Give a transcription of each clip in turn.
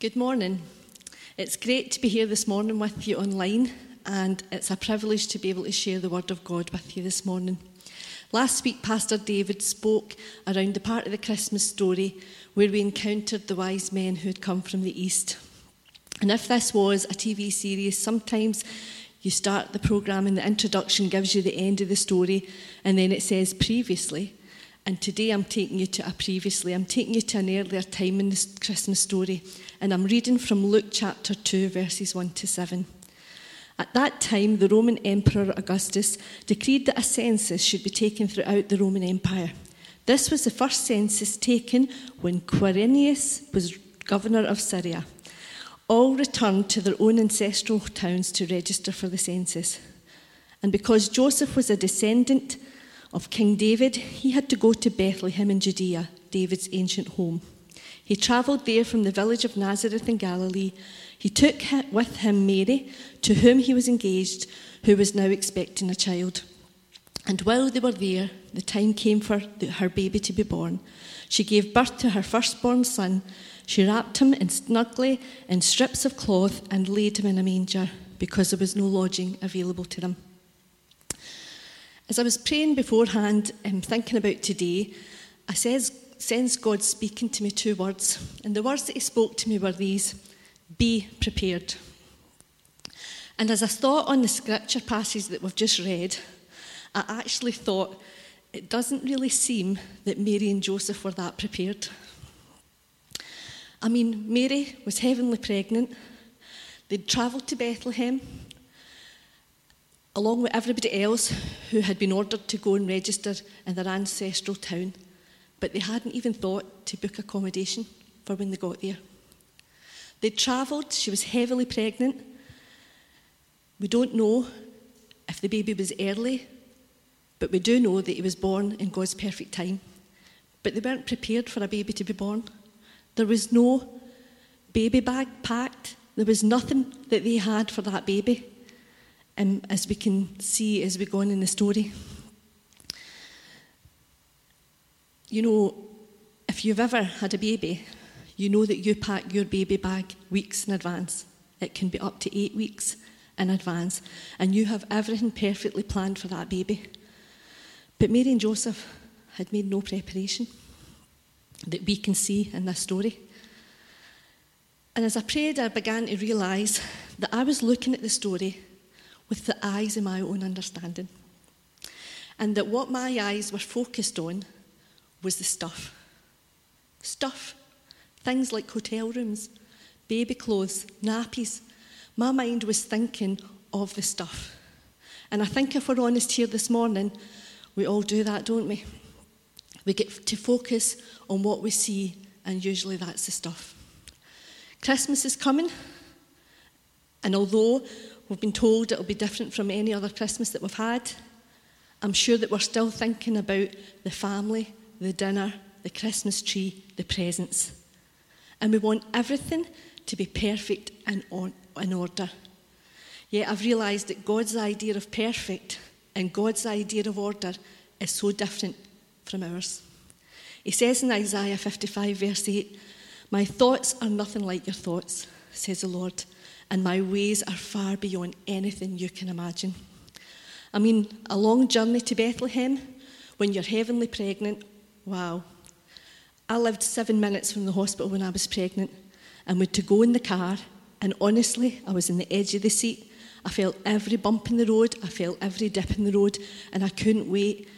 Good morning. It's great to be here this morning with you online, and it's a privilege to be able to share the Word of God with you this morning. Last week, Pastor David spoke around the part of the Christmas story where we encountered the wise men who had come from the East. And if this was a TV series, sometimes you start the programme and the introduction gives you the end of the story, and then it says previously. And today I'm taking you to a previously, I'm taking you to an earlier time in this Christmas story. And I'm reading from Luke chapter 2, verses 1 to 7. At that time, the Roman Emperor Augustus decreed that a census should be taken throughout the Roman Empire. This was the first census taken when Quirinius was governor of Syria. All returned to their own ancestral towns to register for the census. And because Joseph was a descendant of King David, he had to go to Bethlehem in Judea, David's ancient home. He travelled there from the village of Nazareth in Galilee. He took with him Mary, to whom he was engaged, who was now expecting a child. And while they were there, the time came for her baby to be born. She gave birth to her firstborn son. She wrapped him in snugly in strips of cloth and laid him in a manger because there was no lodging available to them. As I was praying beforehand and thinking about today, I says, sensed God speaking to me two words. And the words that He spoke to me were these Be prepared. And as I thought on the scripture passage that we've just read, I actually thought it doesn't really seem that Mary and Joseph were that prepared. I mean, Mary was heavenly pregnant. They'd travelled to Bethlehem along with everybody else who had been ordered to go and register in their ancestral town, but they hadn't even thought to book accommodation for when they got there. They travelled, she was heavily pregnant. We don't know if the baby was early, but we do know that he was born in God's perfect time. But they weren't prepared for a baby to be born. There was no baby bag packed, there was nothing that they had for that baby as we can see as we go on in the story. You know, if you've ever had a baby, you know that you pack your baby bag weeks in advance. It can be up to eight weeks in advance, and you have everything perfectly planned for that baby. But Mary and Joseph had made no preparation that we can see in this story. And as I prayed, I began to realise that I was looking at the story with the eyes of my own understanding. And that what my eyes were focused on was the stuff. Stuff. Things like hotel rooms, baby clothes, nappies. My mind was thinking of the stuff. And I think if we're honest here this morning, we all do that, don't we? We get to focus on what we see, and usually that's the stuff. Christmas is coming, and although We've been told it'll be different from any other Christmas that we've had. I'm sure that we're still thinking about the family, the dinner, the Christmas tree, the presents. And we want everything to be perfect and in order. Yet I've realised that God's idea of perfect and God's idea of order is so different from ours. He says in Isaiah 55, verse 8, My thoughts are nothing like your thoughts, says the Lord and my ways are far beyond anything you can imagine. I mean, a long journey to Bethlehem when you're heavenly pregnant, wow. I lived seven minutes from the hospital when I was pregnant and would to go in the car, and honestly, I was in the edge of the seat. I felt every bump in the road, I felt every dip in the road, and I couldn't wait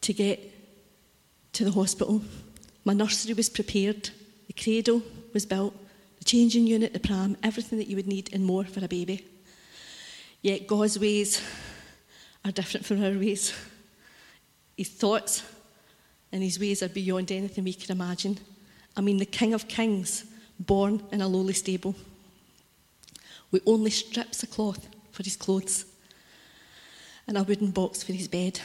to get to the hospital. My nursery was prepared, the cradle was built, changing unit, the pram, everything that you would need and more for a baby. Yet God's ways are different from our ways. His thoughts and his ways are beyond anything we can imagine. I mean, the King of Kings, born in a lowly stable, with only strips of cloth for his clothes and a wooden box for his bed.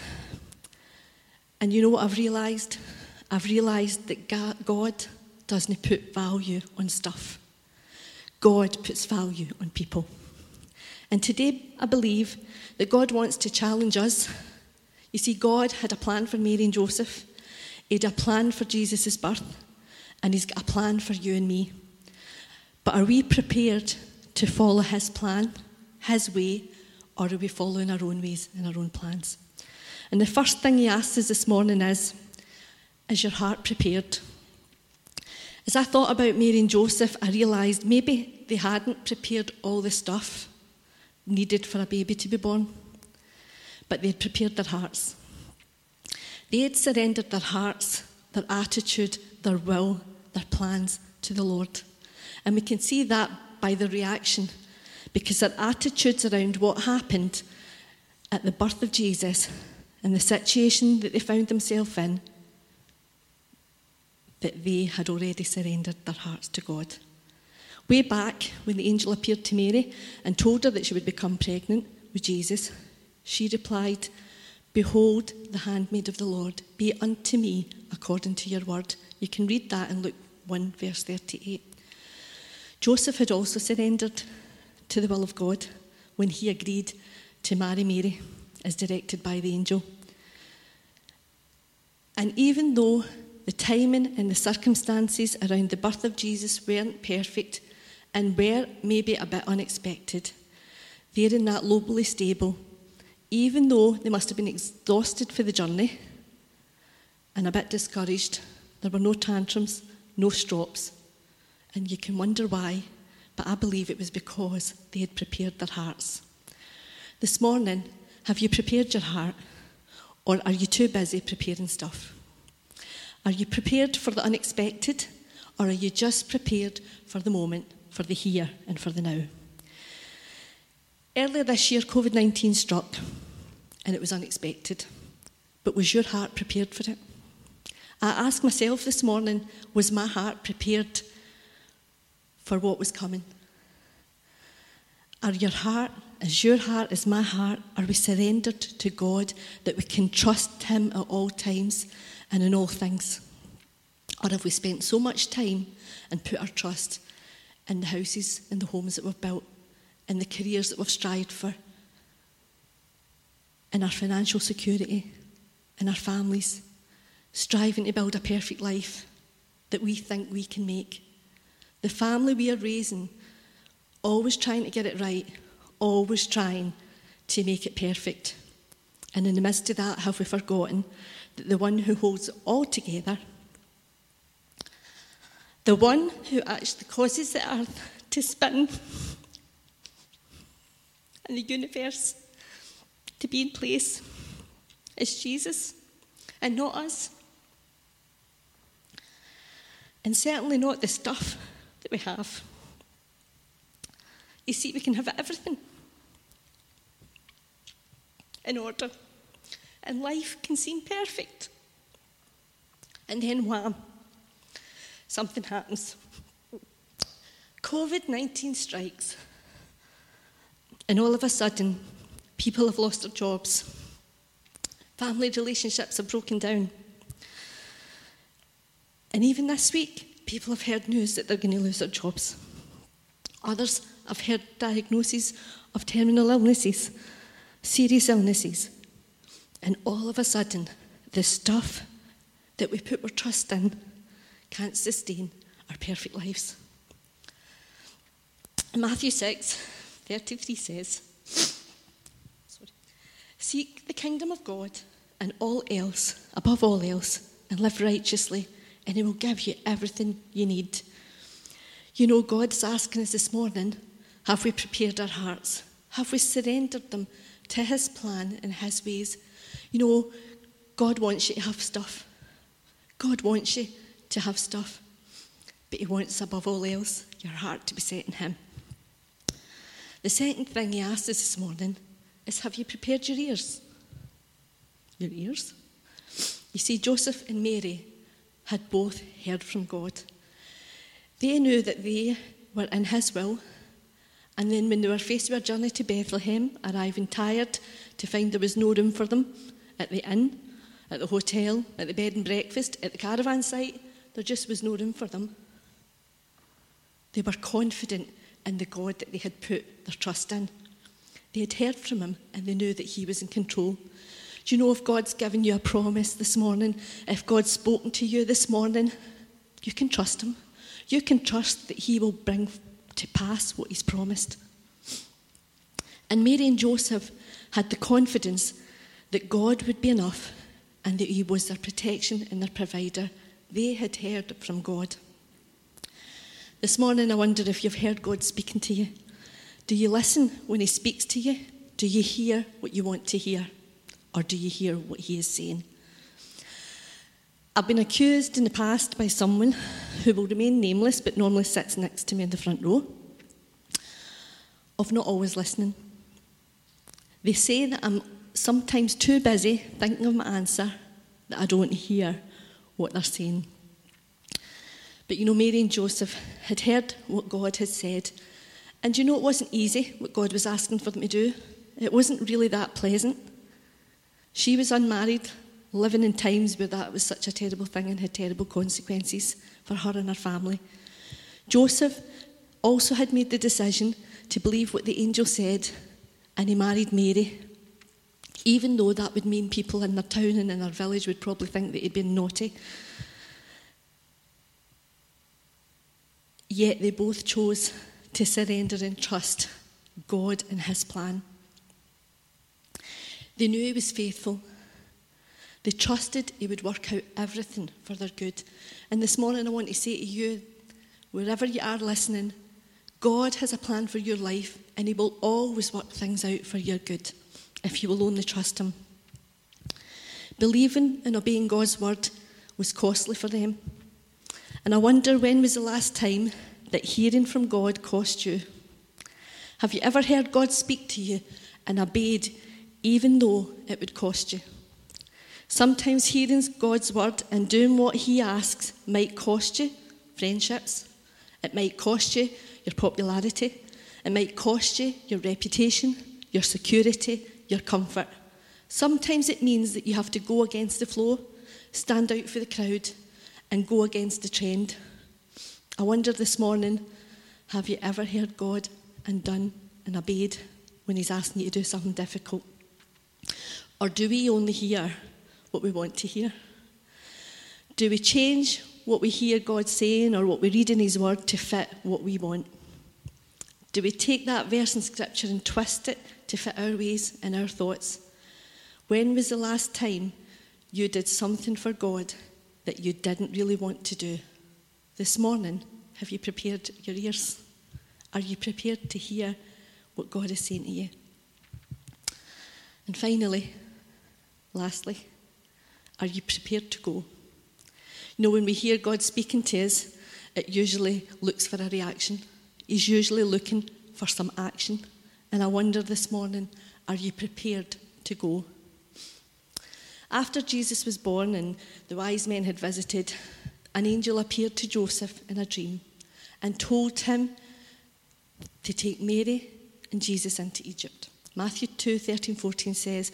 And you know what I've realised? I've realised that God doesn't put value on stuff. God puts value on people. And today, I believe that God wants to challenge us. You see, God had a plan for Mary and Joseph, He had a plan for Jesus' birth, and He's got a plan for you and me. But are we prepared to follow His plan, His way, or are we following our own ways and our own plans? And the first thing He asks us this morning is Is your heart prepared? As I thought about Mary and Joseph, I realised maybe they hadn't prepared all the stuff needed for a baby to be born, but they had prepared their hearts. They had surrendered their hearts, their attitude, their will, their plans to the Lord. And we can see that by the reaction, because their attitudes around what happened at the birth of Jesus and the situation that they found themselves in that they had already surrendered their hearts to God. Way back when the angel appeared to Mary and told her that she would become pregnant with Jesus, she replied, Behold, the handmaid of the Lord, be it unto me according to your word. You can read that in Luke 1, verse 38. Joseph had also surrendered to the will of God when he agreed to marry Mary as directed by the angel. And even though the timing and the circumstances around the birth of Jesus weren't perfect and were maybe a bit unexpected. There in that lowly stable, even though they must have been exhausted for the journey and a bit discouraged, there were no tantrums, no strops. And you can wonder why, but I believe it was because they had prepared their hearts. This morning, have you prepared your heart? Or are you too busy preparing stuff? Are you prepared for the unexpected, or are you just prepared for the moment, for the here and for the now? Earlier this year, COVID 19 struck, and it was unexpected. But was your heart prepared for it? I asked myself this morning was my heart prepared for what was coming? Are your heart, is your heart, is my heart, are we surrendered to God that we can trust Him at all times and in all things? Or have we spent so much time and put our trust in the houses and the homes that we've built, in the careers that we've strived for, in our financial security, in our families, striving to build a perfect life that we think we can make? The family we are raising, always trying to get it right, always trying to make it perfect. And in the midst of that, have we forgotten that the one who holds it all together, the one who actually causes the earth to spin and the universe to be in place, is Jesus and not us. And certainly not the stuff that we have. You see, we can have everything in order and life can seem perfect. And then wham, something happens. COVID 19 strikes, and all of a sudden, people have lost their jobs. Family relationships have broken down. And even this week, people have heard news that they're going to lose their jobs. Others have heard diagnoses of terminal illnesses, serious illnesses. And all of a sudden, the stuff that we put our trust in can't sustain our perfect lives. Matthew 6 33 says, sorry, Seek the kingdom of God and all else, above all else, and live righteously, and He will give you everything you need. You know, God's asking us this morning have we prepared our hearts? Have we surrendered them to His plan and His ways? You know, God wants you to have stuff. God wants you to have stuff. But He wants, above all else, your heart to be set in Him. The second thing He asks us this morning is Have you prepared your ears? Your ears? You see, Joseph and Mary had both heard from God. They knew that they were in His will. And then, when they were faced with a journey to Bethlehem, arriving tired to find there was no room for them at the inn, at the hotel, at the bed and breakfast, at the caravan site, there just was no room for them. They were confident in the God that they had put their trust in. They had heard from Him and they knew that He was in control. Do you know if God's given you a promise this morning, if God's spoken to you this morning, you can trust Him. You can trust that He will bring to pass what he's promised. And Mary and Joseph had the confidence that God would be enough and that he was their protection and their provider. They had heard from God. This morning, I wonder if you've heard God speaking to you. Do you listen when He speaks to you? Do you hear what you want to hear? Or do you hear what He is saying? I've been accused in the past by someone who will remain nameless but normally sits next to me in the front row of not always listening. They say that I'm sometimes too busy thinking of my answer that I don't hear what they're saying. But you know, Mary and Joseph had heard what God had said. And you know, it wasn't easy what God was asking for them to do. It wasn't really that pleasant. She was unmarried, living in times where that was such a terrible thing and had terrible consequences for her and her family. Joseph also had made the decision to believe what the angel said, and he married Mary, even though that would mean people in their town and in their village would probably think that he'd been naughty. Yet they both chose to surrender and trust God and His plan. They knew He was faithful they trusted He would work out everything for their good. And this morning, I want to say to you, wherever you are listening, God has a plan for your life, and He will always work things out for your good if you will only trust Him. Believing and obeying God's word was costly for them. And I wonder when was the last time that hearing from God cost you? Have you ever heard God speak to you and obeyed even though it would cost you? Sometimes hearing God's word and doing what He asks might cost you friendships, it might cost you your popularity, it might cost you your reputation, your security, your comfort. Sometimes it means that you have to go against the flow, stand out for the crowd, and go against the trend. I wonder this morning have you ever heard God and done and obeyed when He's asking you to do something difficult? Or do we only hear what we want to hear? Do we change what we hear God saying or what we read in His Word to fit what we want? Do we take that verse in Scripture and twist it to fit our ways and our thoughts? When was the last time you did something for God that you didn't really want to do? This morning, have you prepared your ears? Are you prepared to hear what God is saying to you? And finally, lastly, are you prepared to go? You know, when we hear God speaking to us, it usually looks for a reaction. He's usually looking for some action. And I wonder this morning, are you prepared to go? After Jesus was born and the wise men had visited, an angel appeared to Joseph in a dream and told him to take Mary and Jesus into Egypt. Matthew 2 13, 14 says,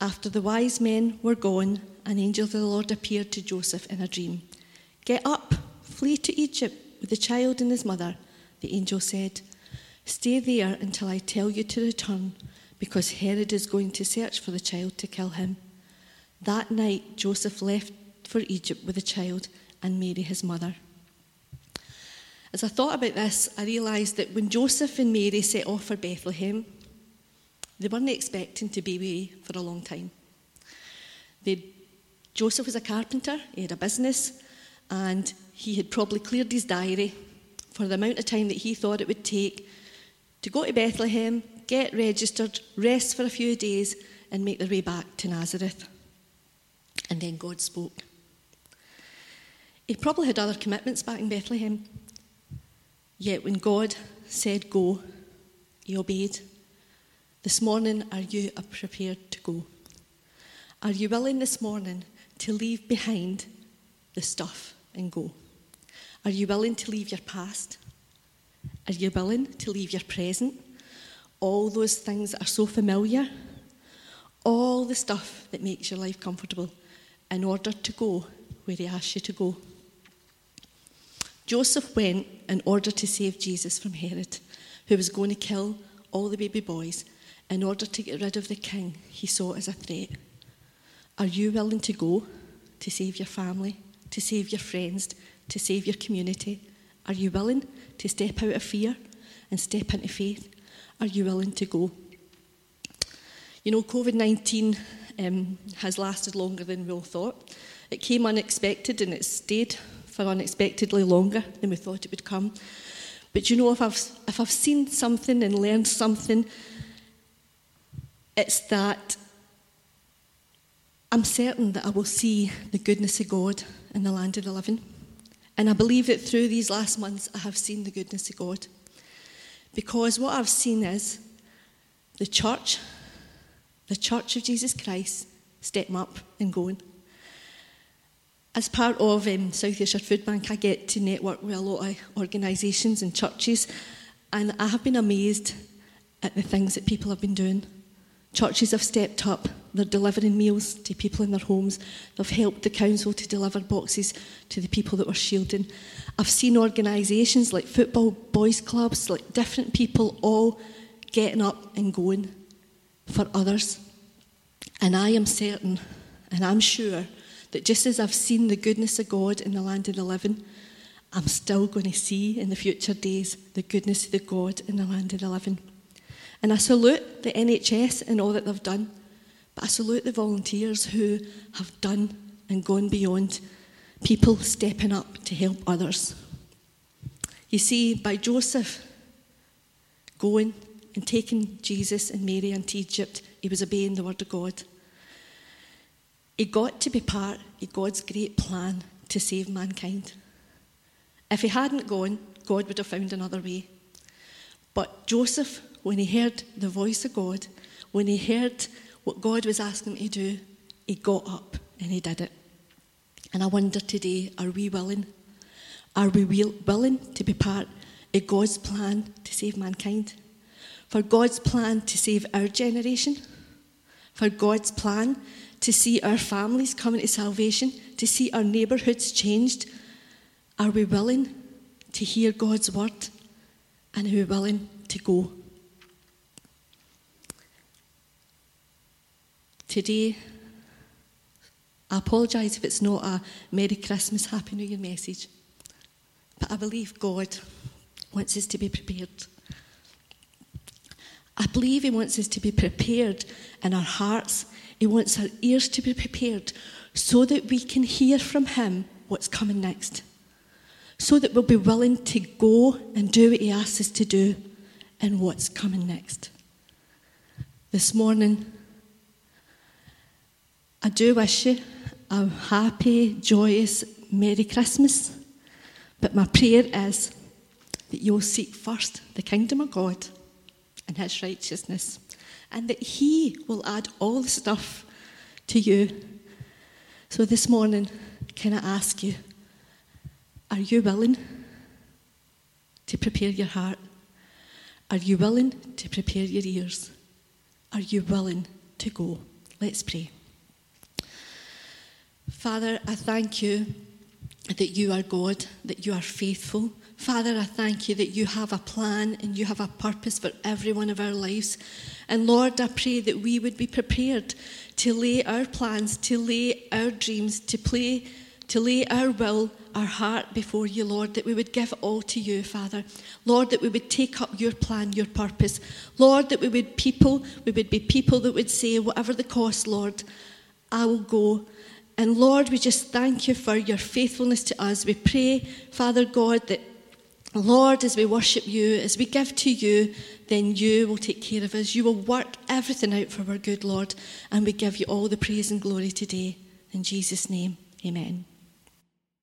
After the wise men were gone, an angel of the Lord appeared to Joseph in a dream. Get up, flee to Egypt with the child and his mother, the angel said. Stay there until I tell you to return, because Herod is going to search for the child to kill him. That night, Joseph left for Egypt with the child and Mary, his mother. As I thought about this, I realised that when Joseph and Mary set off for Bethlehem, they weren't expecting to be away for a long time. They'd Joseph was a carpenter, he had a business, and he had probably cleared his diary for the amount of time that he thought it would take to go to Bethlehem, get registered, rest for a few days, and make their way back to Nazareth. And then God spoke. He probably had other commitments back in Bethlehem. Yet when God said go, he obeyed. This morning, are you prepared to go? Are you willing this morning to leave behind the stuff and go? Are you willing to leave your past? Are you willing to leave your present? All those things that are so familiar? All the stuff that makes your life comfortable in order to go where He asks you to go. Joseph went in order to save Jesus from Herod, who was going to kill all the baby boys in order to get rid of the king he saw as a threat. Are you willing to go to save your family, to save your friends, to save your community? Are you willing to step out of fear and step into faith? Are you willing to go? You know, COVID 19 um, has lasted longer than we all thought. It came unexpected and it stayed for unexpectedly longer than we thought it would come. But you know, if I've, if I've seen something and learned something, it's that I'm certain that I will see the goodness of God in the land of the living. And I believe that through these last months, I have seen the goodness of God. Because what I've seen is the church, the church of Jesus Christ, stepping up and going. As part of um, South Ayrshire Food Bank, I get to network with a lot of organisations and churches, and I have been amazed at the things that people have been doing. Churches have stepped up. They're delivering meals to people in their homes. They've helped the council to deliver boxes to the people that were shielding. I've seen organisations like football, boys' clubs, like different people all getting up and going for others. And I am certain, and I'm sure, that just as I've seen the goodness of God in the land of the living, I'm still going to see in the future days the goodness of the God in the land of the living. And I salute the NHS and all that they've done, but I salute the volunteers who have done and gone beyond people stepping up to help others. You see, by Joseph going and taking Jesus and Mary into Egypt, he was obeying the word of God. He got to be part of God's great plan to save mankind. If he hadn't gone, God would have found another way. But Joseph when he heard the voice of God, when he heard what God was asking him to do, he got up and he did it. And I wonder today, are we willing? Are we willing to be part of God's plan to save mankind? For God's plan to save our generation? For God's plan to see our families coming to salvation? To see our neighbourhoods changed? Are we willing to hear God's word? And are we willing to go? Today, I apologise if it's not a Merry Christmas, Happy New Year message, but I believe God wants us to be prepared. I believe He wants us to be prepared in our hearts. He wants our ears to be prepared so that we can hear from Him what's coming next. So that we'll be willing to go and do what He asks us to do and what's coming next. This morning, I do wish you a happy, joyous, Merry Christmas. But my prayer is that you'll seek first the kingdom of God and his righteousness, and that he will add all the stuff to you. So this morning, can I ask you, are you willing to prepare your heart? Are you willing to prepare your ears? Are you willing to go? Let's pray. Father, I thank you that you are God, that you are faithful. Father, I thank you that you have a plan and you have a purpose for every one of our lives. And Lord, I pray that we would be prepared to lay our plans, to lay our dreams, to play, to lay our will, our heart before you, Lord, that we would give all to you, Father. Lord, that we would take up your plan, your purpose. Lord, that we would people, we would be people that would say, whatever the cost, Lord, I will go and Lord, we just thank you for your faithfulness to us. We pray, Father God, that Lord, as we worship you, as we give to you, then you will take care of us. You will work everything out for our good, Lord. And we give you all the praise and glory today. In Jesus' name, amen.